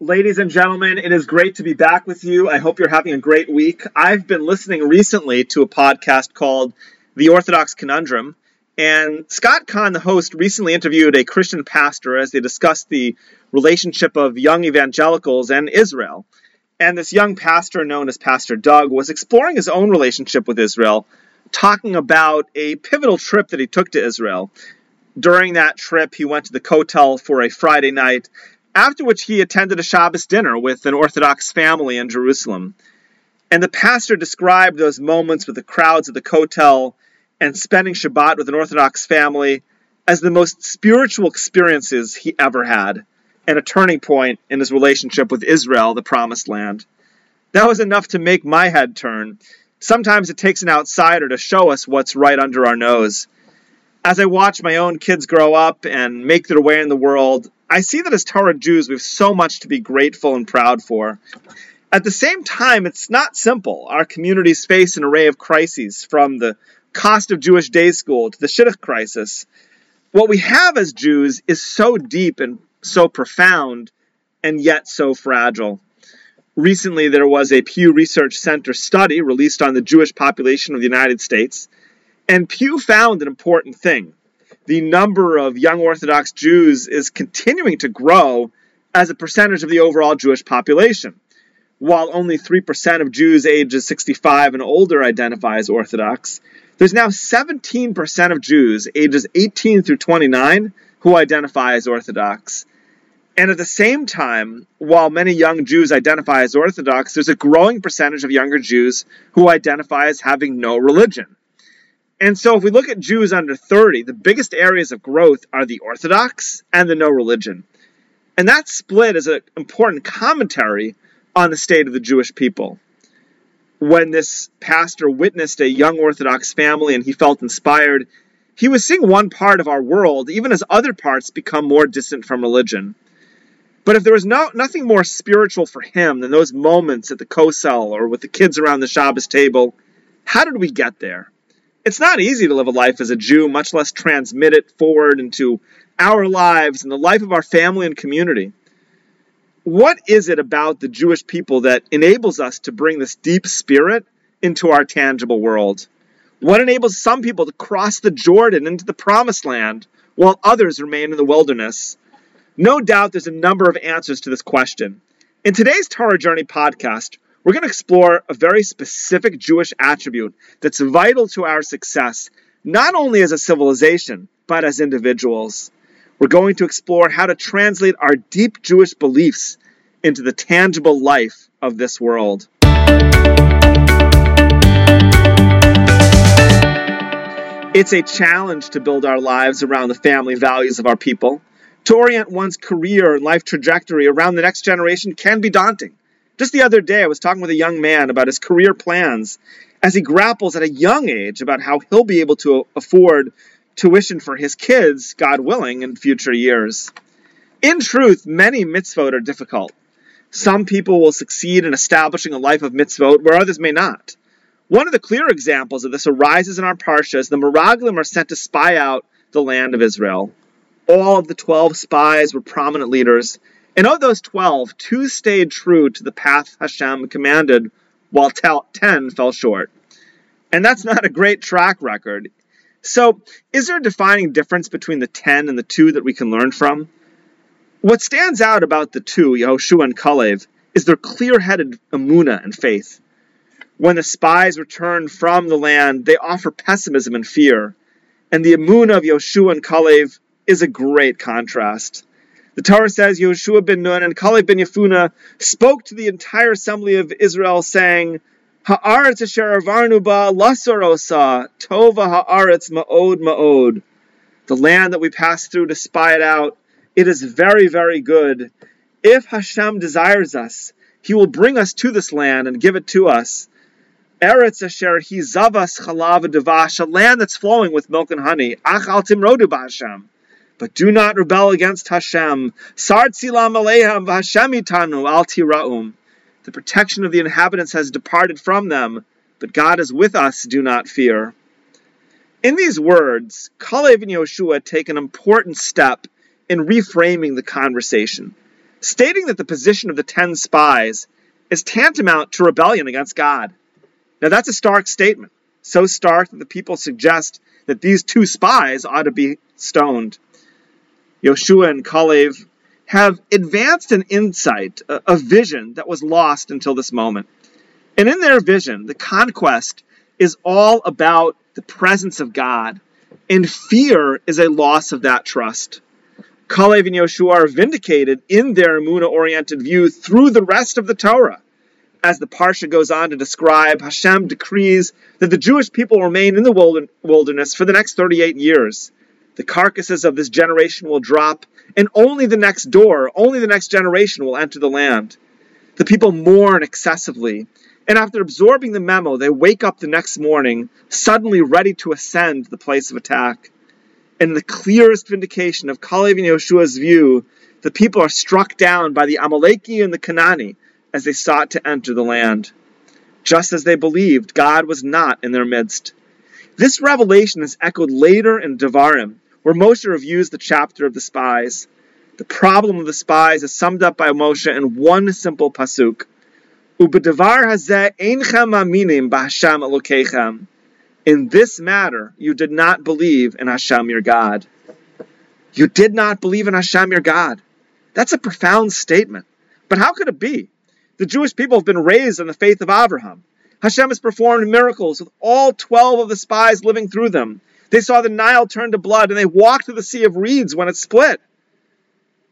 Ladies and gentlemen, it is great to be back with you. I hope you're having a great week. I've been listening recently to a podcast called The Orthodox Conundrum, and Scott Kahn, the host, recently interviewed a Christian pastor as they discussed the relationship of young evangelicals and Israel. And this young pastor, known as Pastor Doug, was exploring his own relationship with Israel, talking about a pivotal trip that he took to Israel. During that trip, he went to the Kotel for a Friday night after which he attended a Shabbos dinner with an Orthodox family in Jerusalem. And the pastor described those moments with the crowds at the Kotel and spending Shabbat with an Orthodox family as the most spiritual experiences he ever had, and a turning point in his relationship with Israel, the Promised Land. That was enough to make my head turn. Sometimes it takes an outsider to show us what's right under our nose. As I watch my own kids grow up and make their way in the world, I see that as Torah Jews, we have so much to be grateful and proud for. At the same time, it's not simple. Our communities face an array of crises, from the cost of Jewish day school to the Shidduch crisis. What we have as Jews is so deep and so profound, and yet so fragile. Recently, there was a Pew Research Center study released on the Jewish population of the United States, and Pew found an important thing the number of young Orthodox Jews is continuing to grow as a percentage of the overall Jewish population. While only 3% of Jews ages 65 and older identify as Orthodox, there's now 17% of Jews ages 18 through 29 who identify as Orthodox. And at the same time, while many young Jews identify as Orthodox, there's a growing percentage of younger Jews who identify as having no religion. And so, if we look at Jews under 30, the biggest areas of growth are the Orthodox and the no religion. And that split is an important commentary on the state of the Jewish people. When this pastor witnessed a young Orthodox family and he felt inspired, he was seeing one part of our world, even as other parts become more distant from religion. But if there was no, nothing more spiritual for him than those moments at the Kosel or with the kids around the Shabbos table, how did we get there? It's not easy to live a life as a Jew, much less transmit it forward into our lives and the life of our family and community. What is it about the Jewish people that enables us to bring this deep spirit into our tangible world? What enables some people to cross the Jordan into the promised land while others remain in the wilderness? No doubt there's a number of answers to this question. In today's Torah Journey podcast, we're going to explore a very specific Jewish attribute that's vital to our success, not only as a civilization, but as individuals. We're going to explore how to translate our deep Jewish beliefs into the tangible life of this world. It's a challenge to build our lives around the family values of our people. To orient one's career and life trajectory around the next generation can be daunting. Just the other day, I was talking with a young man about his career plans as he grapples at a young age about how he'll be able to afford tuition for his kids, God willing, in future years. In truth, many mitzvot are difficult. Some people will succeed in establishing a life of mitzvot where others may not. One of the clear examples of this arises in our parsha as the Meraglim are sent to spy out the land of Israel. All of the 12 spies were prominent leaders, and of those 12, two stayed true to the path Hashem commanded, while 10 fell short. And that's not a great track record. So, is there a defining difference between the 10 and the 2 that we can learn from? What stands out about the two, Yehoshua and Kalev, is their clear headed emuna and faith. When the spies return from the land, they offer pessimism and fear. And the emuna of Yehoshua and Kalev is a great contrast. The Torah says Yehoshua ben Nun and Kalev ben Yefuna spoke to the entire assembly of Israel, saying, Ha'aretz asher avarnu ba tova ha'aretz ma'od ma'od. The land that we passed through to spy it out, it is very, very good. If Hashem desires us, he will bring us to this land and give it to us. Eretz asher he zavas chalav a land that's flowing with milk and honey. Ach al timrodu b'Hashem. But do not rebel against Hashem. Sar tzilam v'Hashem itanu al tiraum. The protection of the inhabitants has departed from them, but God is with us, do not fear. In these words, Kalev and Yoshua take an important step in reframing the conversation, stating that the position of the ten spies is tantamount to rebellion against God. Now that's a stark statement, so stark that the people suggest that these two spies ought to be stoned. Yoshua and Kalev have advanced an insight, a, vision that was lost until this moment. And in their vision, the conquest is all about the presence of God, and fear is a loss of that trust. Kalev and Yoshua are vindicated in their Amuna oriented view through the rest of the Torah. As the Parsha goes on to describe, Hashem decrees that the Jewish people remain in the wilderness for the next 38 years. The carcasses of this generation will drop, and only the next door, only the next generation will enter the land. The people mourn excessively, and after absorbing the memo, they wake up the next morning, suddenly ready to ascend the place of attack. In the clearest vindication of Kalev and Yoshua's view, the people are struck down by the Amaleki and the Kanani as they sought to enter the land. Just as they believed, God was not in their midst. This revelation is echoed later in Devarim, where Moshe reviews the chapter of the spies. The problem of the spies is summed up by Moshe in one simple pasuk. In this matter, you did not believe in Hashem your God. You did not believe in Hashem your God. That's a profound statement. But how could it be? The Jewish people have been raised in the faith of Abraham. Hashem has performed miracles with all 12 of the spies living through them. They saw the Nile turn to blood and they walked through the Sea of Reeds when it split.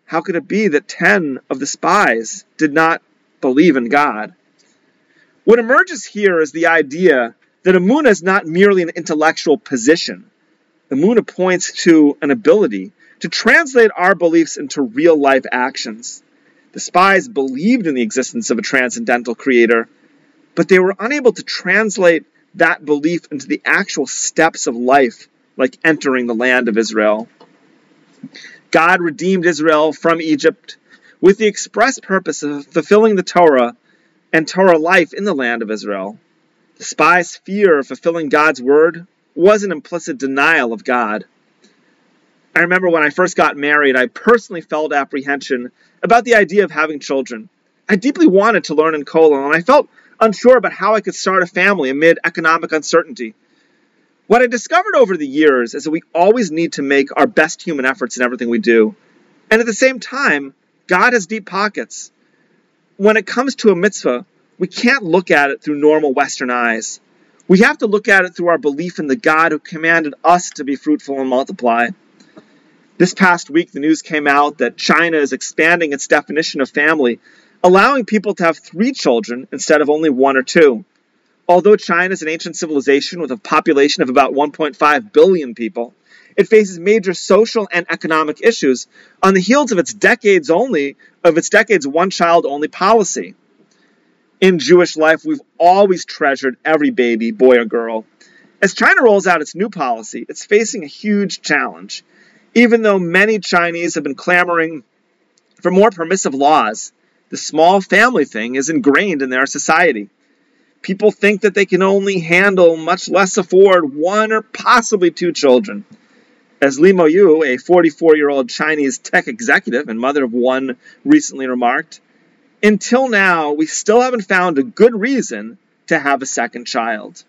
How could it be that 10 of the spies did not believe in God? What emerges here is the idea that Amunah is not merely an intellectual position. Amunah points to an ability to translate our beliefs into real life actions. The spies believed in the existence of a transcendental creator, but they were unable to translate that belief into the actual steps of life, like entering the land of Israel. God redeemed Israel from Egypt with the express purpose of fulfilling the Torah and Torah life in the land of Israel. The fear of fulfilling God's word was an implicit denial of God. I remember when I first got married, I personally felt apprehension about the idea of having children. I deeply wanted to learn in Kollel, and I felt unsure about how I could start a family amid economic uncertainty. What I discovered over the years is that we always need to make our best human efforts in everything we do. And at the same time, God has deep pockets. When it comes to a mitzvah, we can't look at it through normal Western eyes. We have to look at it through our belief in the God who commanded us to be fruitful and multiply. This past week, the news came out that China is expanding its definition of family allowing people to have three children instead of only one or two. Although China is an ancient civilization with a population of about 1.5 billion people, it faces major social and economic issues on the heels of its decades only of its decades one child only policy. In Jewish life, we've always treasured every baby, boy or girl. As China rolls out its new policy, it's facing a huge challenge. Even though many Chinese have been clamoring for more permissive laws, the small family thing is ingrained in their society. People think that they can only handle, much less afford, one or possibly two children. As Li Yu, a 44 year old Chinese tech executive and mother of one, recently remarked, until now, we still haven't found a good reason to have a second child.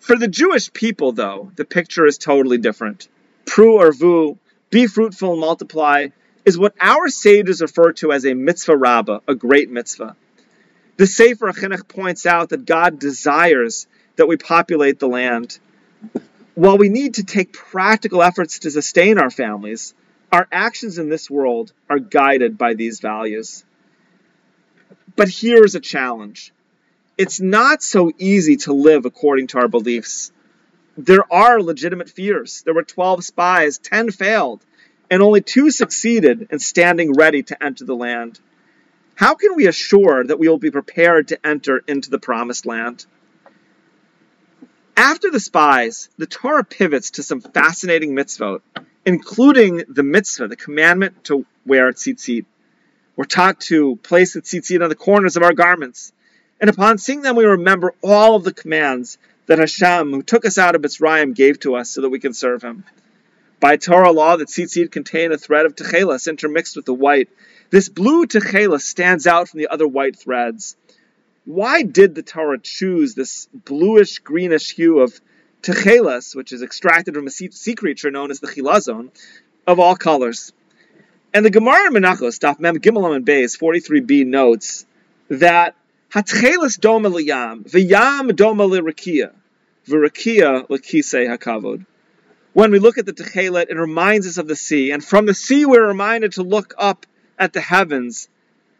For the Jewish people, though, the picture is totally different. Pru u'rvu, be fruitful and multiply, is what our sages refer to as a mitzvah rabbah, a great mitzvah. The Sefer Chinuch points out that God desires that we populate the land. While we need to take practical efforts to sustain our families, our actions in this world are guided by these values. But here's a challenge it's not so easy to live according to our beliefs. There are legitimate fears. There were 12 spies, 10 failed and only two succeeded in standing ready to enter the land. How can we assure that we will be prepared to enter into the promised land? After the spies, the Torah pivots to some fascinating mitzvot, including the mitzvah, the commandment to wear tzitzit. We're taught to place the tzitzit on the corners of our garments, and upon seeing them, we remember all of the commands that Hashem, who took us out of Mitzrayim, gave to us so that we can serve Him. By Torah law, the tzitzit contain a thread of techelas intermixed with the white. This blue techelas stands out from the other white threads. Why did the Torah choose this bluish greenish hue of techelas, which is extracted from a sea creature known as the chilazon, of all colors? And the Gemara in Menachos, Daf Mem Gimel and Beis 43b notes that Hatchelis doma liyam, v'yam doma lirakia, v'rakia lakise hakavod. When we look at the Techelet, it reminds us of the sea, and from the sea we're reminded to look up at the heavens.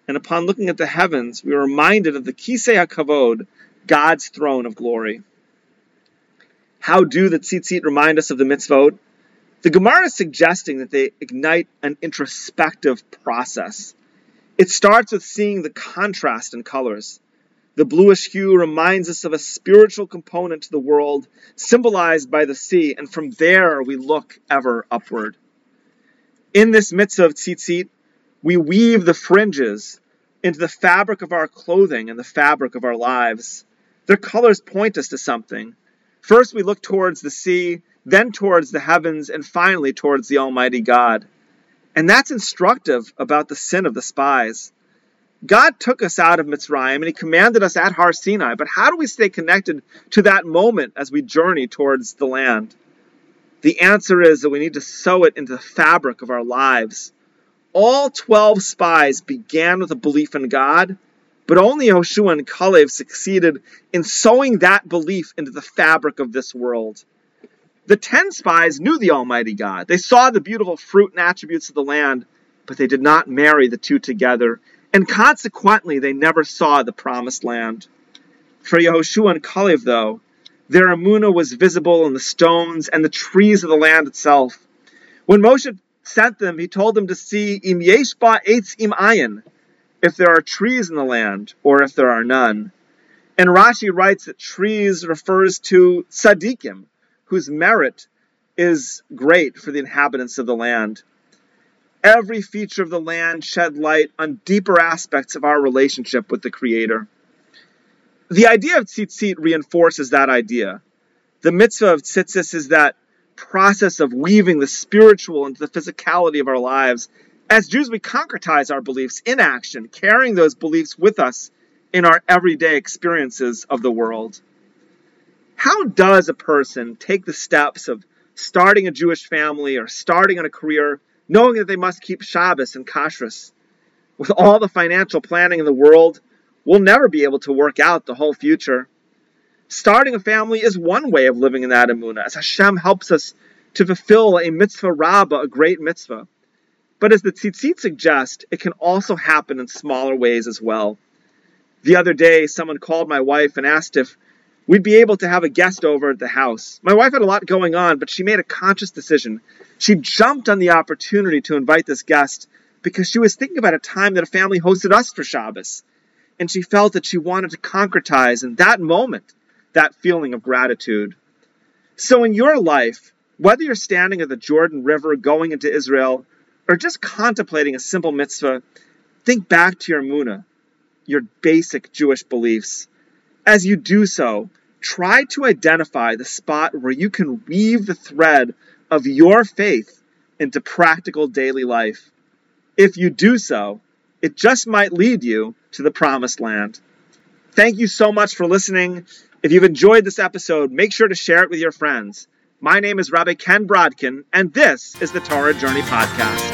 And upon looking at the heavens, we are reminded of the Kisei HaKavod, God's throne of glory. How do the tzitzit remind us of the mitzvot? The Gemara is suggesting that they ignite an introspective process. It starts with seeing the contrast in colors. The bluish hue reminds us of a spiritual component to the world, symbolized by the sea, and from there we look ever upward. In this mitzvah of tzitzit, we weave the fringes into the fabric of our clothing and the fabric of our lives. Their colors point us to something. First, we look towards the sea, then towards the heavens, and finally towards the Almighty God. And that's instructive about the sin of the spies. God took us out of Mitzrayim and He commanded us at Har Sinai, but how do we stay connected to that moment as we journey towards the land? The answer is that we need to sew it into the fabric of our lives. All 12 spies began with a belief in God, but only Hoshua and Kalev succeeded in sewing that belief into the fabric of this world. The 10 spies knew the Almighty God. They saw the beautiful fruit and attributes of the land, but they did not marry the two together and consequently they never saw the promised land. For Yehoshua and Kalev, though, their Amunah was visible in the stones and the trees of the land itself. When Moshe sent them, he told them to see im yeshba eitz im ayin, if there are trees in the land, or if there are none. And Rashi writes that trees refers to tzaddikim, whose merit is great for the inhabitants of the land. Every feature of the land shed light on deeper aspects of our relationship with the Creator. The idea of tzitzit reinforces that idea. The mitzvah of tzitzis is that process of weaving the spiritual into the physicality of our lives. As Jews, we concretize our beliefs in action, carrying those beliefs with us in our everyday experiences of the world. How does a person take the steps of starting a Jewish family or starting on a career knowing that they must keep Shabbos and Kashrus. With all the financial planning in the world, we'll never be able to work out the whole future. Starting a family is one way of living in that Amunah, as Hashem helps us to fulfill a mitzvah rabbah, a great mitzvah. But as the tzitzit suggest, it can also happen in smaller ways as well. The other day, someone called my wife and asked if we'd be able to have a guest over at the house. My wife had a lot going on, but she made a conscious decision. She jumped on the opportunity to invite this guest because she was thinking about a time that a family hosted us for Shabbos. And she felt that she wanted to concretize in that moment that feeling of gratitude. So in your life, whether you're standing at the Jordan River going into Israel or just contemplating a simple mitzvah, think back to your Muna, your basic Jewish beliefs as you do so, try to identify the spot where you can weave the thread of your faith into practical daily life. If you do so, it just might lead you to the promised land. Thank you so much for listening. If you've enjoyed this episode, make sure to share it with your friends. My name is Rabbi Ken Brodkin, and this is the Torah Journey Podcast.